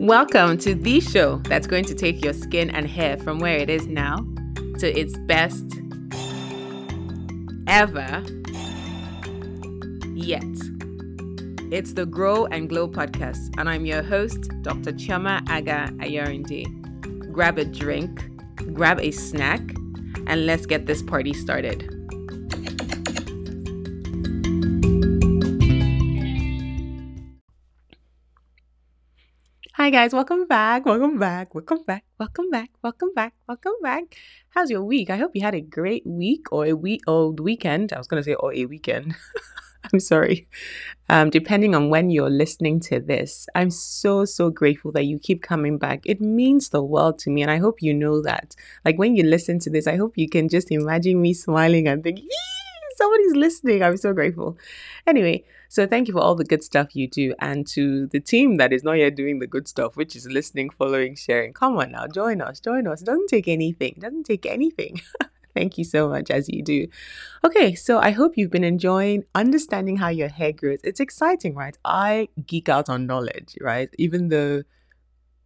Welcome to the show that's going to take your skin and hair from where it is now to its best ever yet. It's the Grow and Glow podcast, and I'm your host, Dr. Chioma Agha Ayorinde. Grab a drink, grab a snack, and let's get this party started. Guys, welcome back, welcome back, welcome back, welcome back, welcome back, welcome back. How's your week? I hope you had a great week or a week or weekend. I was gonna say or a weekend. I'm sorry. Um, depending on when you're listening to this, I'm so so grateful that you keep coming back. It means the world to me, and I hope you know that. Like when you listen to this, I hope you can just imagine me smiling and thinking, somebody's listening. I'm so grateful. Anyway, so thank you for all the good stuff you do. And to the team that is not yet doing the good stuff, which is listening, following, sharing. Come on now, join us, join us. It doesn't take anything. It doesn't take anything. Thank you so much as you do. Okay, so I hope you've been enjoying understanding how your hair grows. It's exciting, right? I geek out on knowledge, right? Even though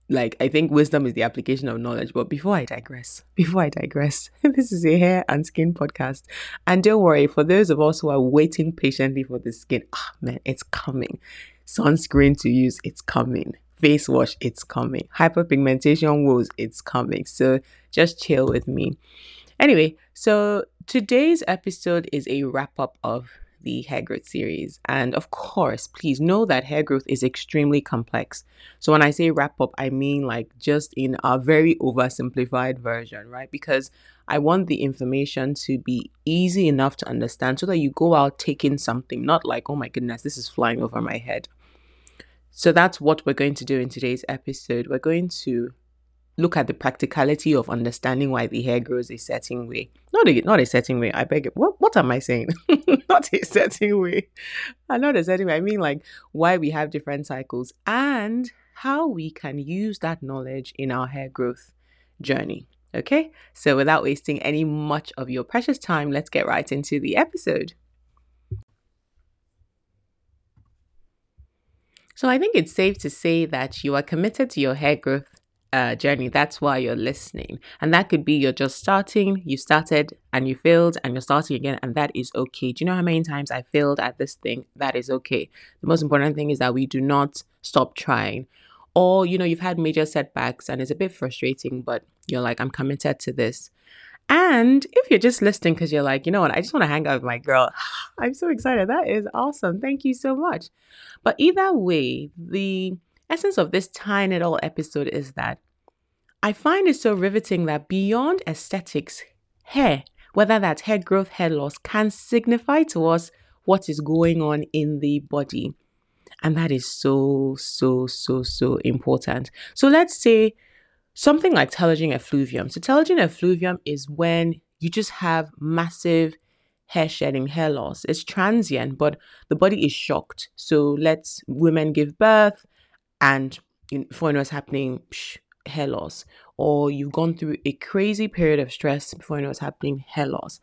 like I think wisdom is the application of knowledge. But before I digress, before I digress, this is a hair and skin podcast. And don't worry, for those of us who are waiting patiently for the skin, ah oh, man, it's coming. Sunscreen to use, it's coming. Face wash, it's coming. Hyperpigmentation woes, it's coming. So just chill with me. Anyway, so today's episode is a wrap up of the hair growth series. And of course, please know that hair growth is extremely complex. So when I say wrap up, I mean like just in a very oversimplified version, right? Because I want the information to be easy enough to understand so that you go out taking something, not like, oh my goodness, this is flying over my head. So that's what we're going to do in today's episode. We're going to look at the practicality of understanding why the hair grows a certain way. Not a not a certain way. I beg it. What what am I saying? not a certain way. Uh, not a certain way. I mean like why we have different cycles and how we can use that knowledge in our hair growth journey. Okay? So without wasting any much of your precious time, let's get right into the episode. So I think it's safe to say that you are committed to your hair growth uh, journey. That's why you're listening. And that could be you're just starting, you started and you failed and you're starting again, and that is okay. Do you know how many times I failed at this thing? That is okay. The most important thing is that we do not stop trying. Or, you know, you've had major setbacks and it's a bit frustrating, but you're like, I'm committed to this. And if you're just listening because you're like, you know what, I just want to hang out with my girl, I'm so excited. That is awesome. Thank you so much. But either way, the essence of this tiny little episode is that I find it so riveting that beyond aesthetics, hair, whether that's hair growth, hair loss, can signify to us what is going on in the body. And that is so, so, so, so important. So let's say something like telogen effluvium. So telogen effluvium is when you just have massive hair shedding, hair loss. It's transient, but the body is shocked. So let's women give birth and you know, before you know what's happening, psh, hair loss, or you've gone through a crazy period of stress before you know what's happening, hair loss.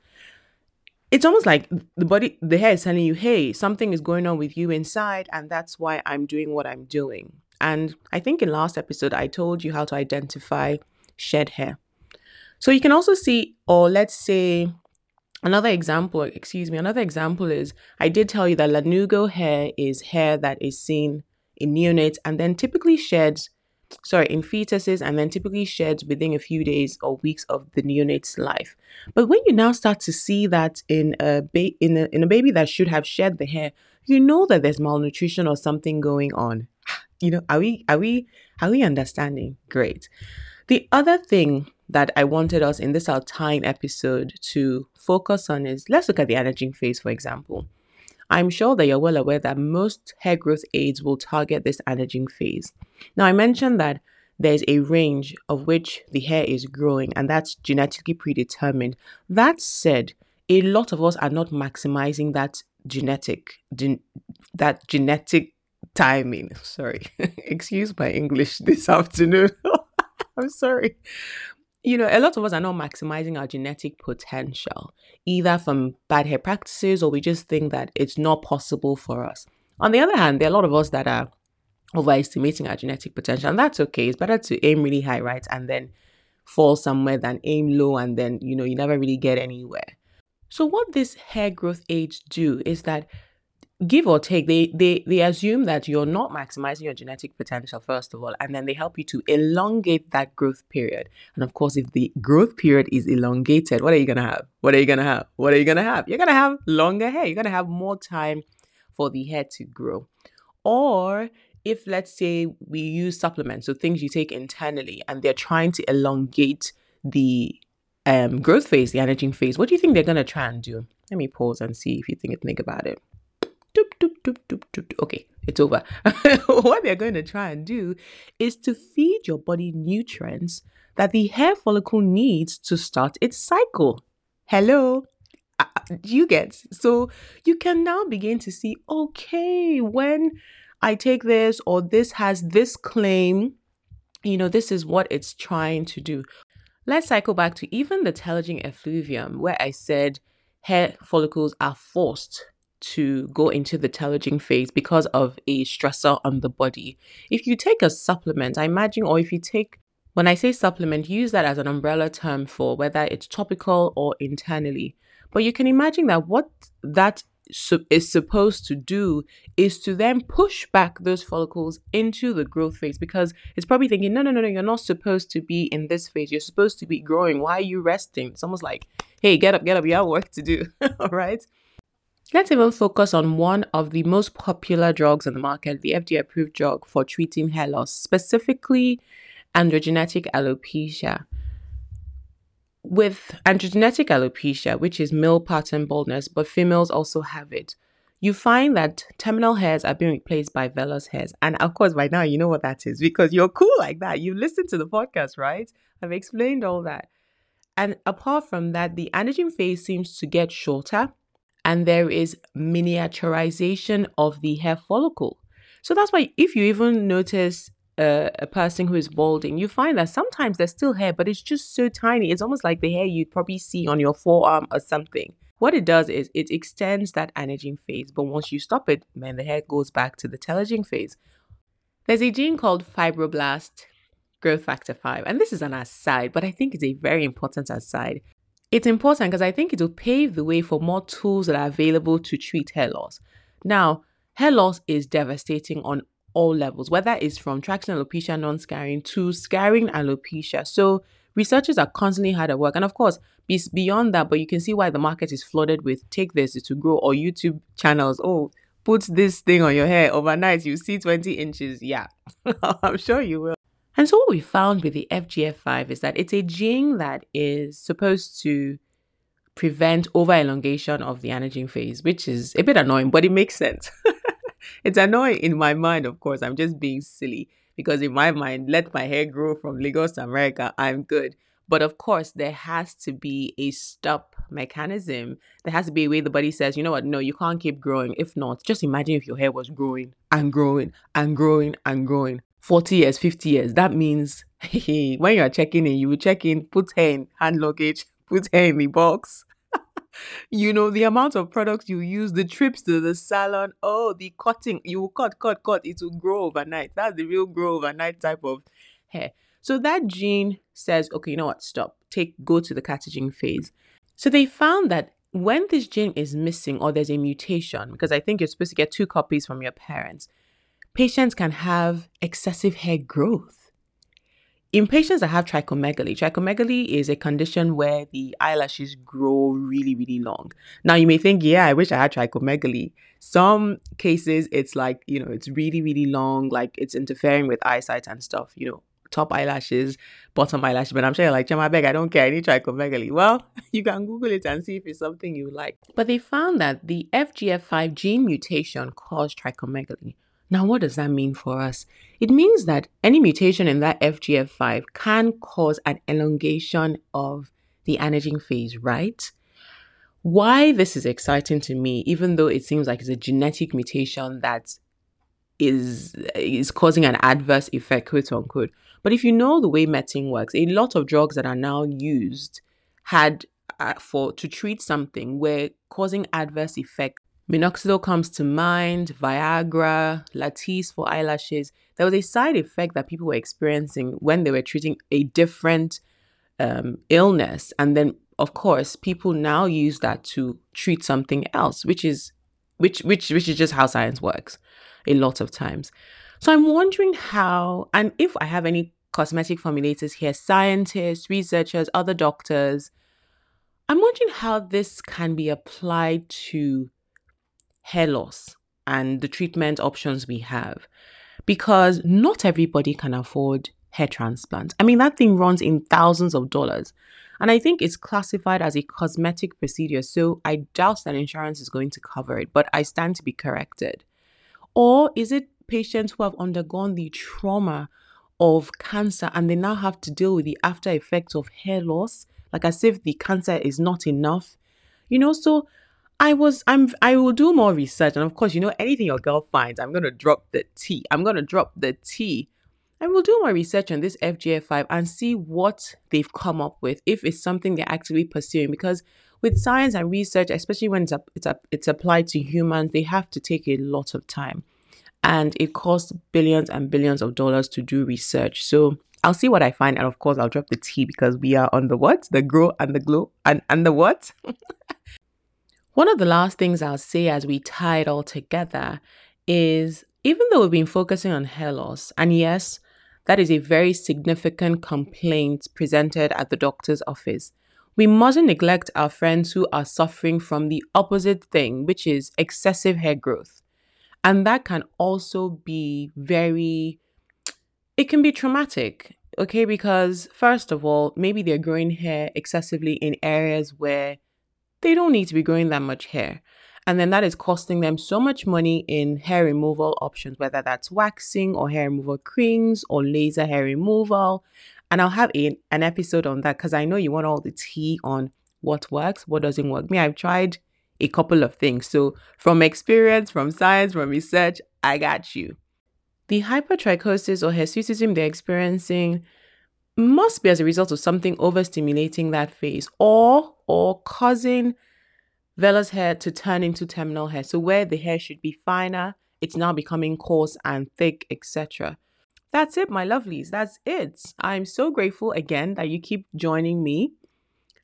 It's almost like the body, the hair is telling you, hey, something is going on with you inside, and that's why I'm doing what I'm doing. And I think in last episode, I told you how to identify shed hair. So you can also see, or let's say, another example, excuse me, another example is I did tell you that lanugo hair is hair that is seen in neonates and then typically sheds sorry, in fetuses and then typically sheds within a few days or weeks of the neonate's life. But when you now start to see that in a, ba- in a in a baby that should have shed the hair, you know that there's malnutrition or something going on. You know, are we are we are we understanding? Great. The other thing that I wanted us in this our time episode to focus on is let's look at the anagen phase, for example. I'm sure that you're well aware that most hair growth aids will target this anagen phase. Now, I mentioned that there's a range of which the hair is growing, and that's genetically predetermined. That said, a lot of us are not maximizing that genetic gen- that genetic timing. Sorry, excuse my English this afternoon. I'm sorry you know, a lot of us are not maximizing our genetic potential, either from bad hair practices or we just think that it's not possible for us. On the other hand, there are a lot of us that are overestimating our genetic potential. And that's okay. It's better to aim really high, right? And then fall somewhere than aim low and then, you know, you never really get anywhere. So what this hair growth aids do is that give or take, they they they assume that you're not maximizing your genetic potential first of all, and then they help you to elongate that growth period. And of course, if the growth period is elongated, what are you gonna have? What are you gonna have? What are you gonna have? You're gonna have longer hair. You're gonna have more time for the hair to grow. Or if let's say we use supplements, so things you take internally, and they're trying to elongate the um, growth phase, the energy phase, what do you think they're gonna try and do? Let me pause and see if you think think about it. Doop, doop, doop, doop, doop. Okay, it's over. what they're going to try and do is to feed your body nutrients that the hair follicle needs to start its cycle. Hello? Uh, uh you get so you can now begin to see okay when i take this or this has this claim you know this is what it's trying to do let's cycle back to even the telogen effluvium where i said hair follicles are forced to go into the telogen phase because of a stressor on the body. If you take a supplement, I imagine, or if you take, when I say supplement, use that as an umbrella term for whether it's topical or internally. But you can imagine that what that is supposed to do is to then push back those follicles into the growth phase because it's probably thinking, no, no, no, no, you're not supposed to be in this phase. You're supposed to be growing. Why are you resting? It's almost like, hey, get up, get up, you have work to do. All right. Let's even focus on one of the most popular drugs on the market, the FDA approved drug for treating hair loss, specifically androgenetic alopecia. With androgenetic alopecia, which is male pattern baldness, but females also have it, you find that terminal hairs are being replaced by vellus hairs. And of course, by now you know what that is because you're cool like that. You listened to the podcast, right? I've explained all that. And apart from that, the anagen phase seems to get shorter and there is miniaturization of the hair follicle. So that's why if you even notice uh, a person who is balding, you find that sometimes there's still hair, but it's just so tiny. It's almost like the hair you'd probably see on your forearm or something. What it does is it extends that anagen phase, but once you stop it, man, the hair goes back to the telogen phase. There's a gene called fibroblast growth factor 5, and this is an aside, but I think it's a very important aside. It's important because I think it will pave the way for more tools that are available to treat hair loss. Now, hair loss is devastating on all levels, whether it's from traction alopecia non scarring to scarring alopecia. So, researchers are constantly hard at work. And of course, beyond that, but you can see why the market is flooded with take this to grow or YouTube channels. Oh, put this thing on your hair overnight, you see 20 inches. Yeah, I'm sure you will. And so, what we found with the FGF5 is that it's a gene that is supposed to prevent over elongation of the anagen phase, which is a bit annoying, but it makes sense. it's annoying in my mind, of course. I'm just being silly because, in my mind, let my hair grow from Lagos to America, I'm good. But of course, there has to be a stop mechanism. There has to be a way the body says, you know what, no, you can't keep growing. If not, just imagine if your hair was growing and growing and growing and growing 40 years, 50 years. That means when you are checking in, you will check in, put hair in hand luggage, put hair in the box. you know, the amount of products you use, the trips to the salon, oh, the cutting, you will cut, cut, cut, it will grow overnight. That's the real grow overnight type of hair. So that gene says, okay, you know what, stop, take, go to the catagen phase. So they found that when this gene is missing or there's a mutation, because I think you're supposed to get two copies from your parents, patients can have excessive hair growth. In patients that have trichomegaly, trichomegaly is a condition where the eyelashes grow really, really long. Now, you may think, yeah, I wish I had trichomegaly. Some cases, it's like, you know, it's really, really long, like it's interfering with eyesight and stuff, you know, top eyelashes, bottom eyelashes. But I'm sure you're like, Chioma Beg, I don't care. I need trichomegaly. Well, you can Google it and see if it's something you like. But they found that the FGF5 gene mutation caused trichomegaly. Now, what does that mean for us? It means that any mutation in that FGF5 can cause an elongation of the anagen phase, right? Why this is exciting to me, even though it seems like it's a genetic mutation that is is causing an adverse effect, quote unquote. But if you know the way medicine works, a lot of drugs that are now used had uh, for to treat something were causing adverse effect Minoxidil comes to mind, Viagra, Latisse for eyelashes. There was a side effect that people were experiencing when they were treating a different um, illness. And then, of course, people now use that to treat something else, which is which which which is just how science works a lot of times. So I'm wondering how and if I have any cosmetic formulators here, scientists, researchers, other doctors, I'm wondering how this can be applied to hair loss and the treatment options we have. Because not everybody can afford hair transplant. I mean, that thing runs in thousands of dollars. And I think it's classified as a cosmetic procedure. So I doubt that insurance is going to cover it, but I stand to be corrected. Or is it patients who have undergone the trauma of cancer and they now have to deal with the after effects of hair loss, like as if the cancer is not enough? You know, so I was I'm I will do more research and of course you know anything your girl finds I'm to drop the T. I'm to drop the T. I will do my research on this FGF5 and see what they've come up with if it's something they're actively pursuing because with science and research especially when it's up, it's up, it's applied to humans they have to take a lot of time and it costs billions and billions of dollars to do research. So I'll see what I find and of course I'll drop the T because we are on the what? The grow and the glow and and the what? One of the last things I'll say as we tie it all together is even though we've been focusing on hair loss, and yes, that is a very significant complaint presented at the doctor's office, we mustn't neglect our friends who are suffering from the opposite thing, which is excessive hair growth. And that can also be very, it can be traumatic, okay? Because, first of all, maybe they're growing hair excessively in areas where they don't need to be growing that much hair. And then that is costing them so much money in hair removal options, whether that's waxing or hair removal creams or laser hair removal. And I'll have a, an episode on that because I know you want all the tea on what works, what doesn't work. Me, I've tried a couple of things. So, from experience, from science, from research, I got you. The hypertrichosis or hirsutism they're experiencing must be as a result of something overstimulating that phase or or causing vellus hair to turn into terminal hair. So where the hair should be finer, it's now becoming coarse and thick, etc. That's it, my lovelies. That's it. I'm so grateful again that you keep joining me.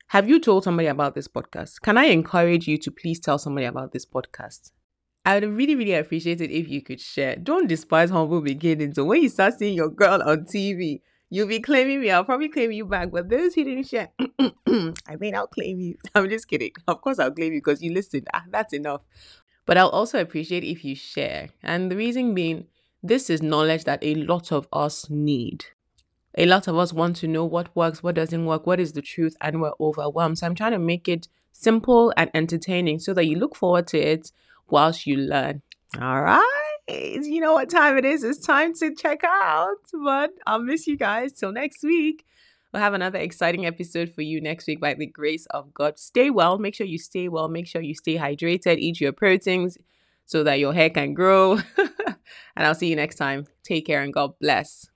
Have you told somebody about this podcast? Can I encourage you to please tell somebody about this podcast? I would really, really appreciate it if you could share. Don't despise humble beginnings. So when you start seeing your girl on TV, You'll be claiming me. I'll probably claim you back. But those who didn't share, I mean, I'll claim you. I'm just kidding. Of course, I'll claim you because you listened. Ah, that's enough. But I'll also appreciate if you share. And the reason being, this is knowledge that a lot of us need. A lot of us want to know what works, what doesn't work, what is the truth, and we're overwhelmed. So I'm trying to make it simple and entertaining so that you look forward to it whilst you learn. All right you know what time it is. It's time to check out. But I'll miss you guys till next week. We'll have another exciting episode for you next week by the grace of God. Stay well. Make sure you stay well. Make sure you stay hydrated. Eat your proteins so that your hair can grow. and I'll see you next time. Take care and God bless.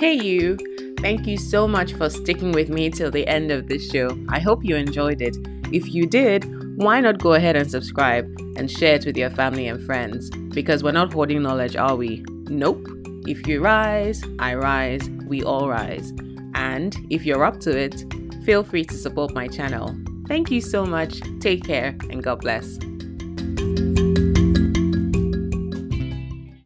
Hey, you. Thank you so much for sticking with me till the end of this show. I hope you enjoyed it. If you did, why not go ahead and subscribe and share it with your family and friends? Because we're not hoarding knowledge, are we? Nope. If you rise, I rise, we all rise. And if you're up to it, feel free to support my channel. Thank you so much. Take care and God bless.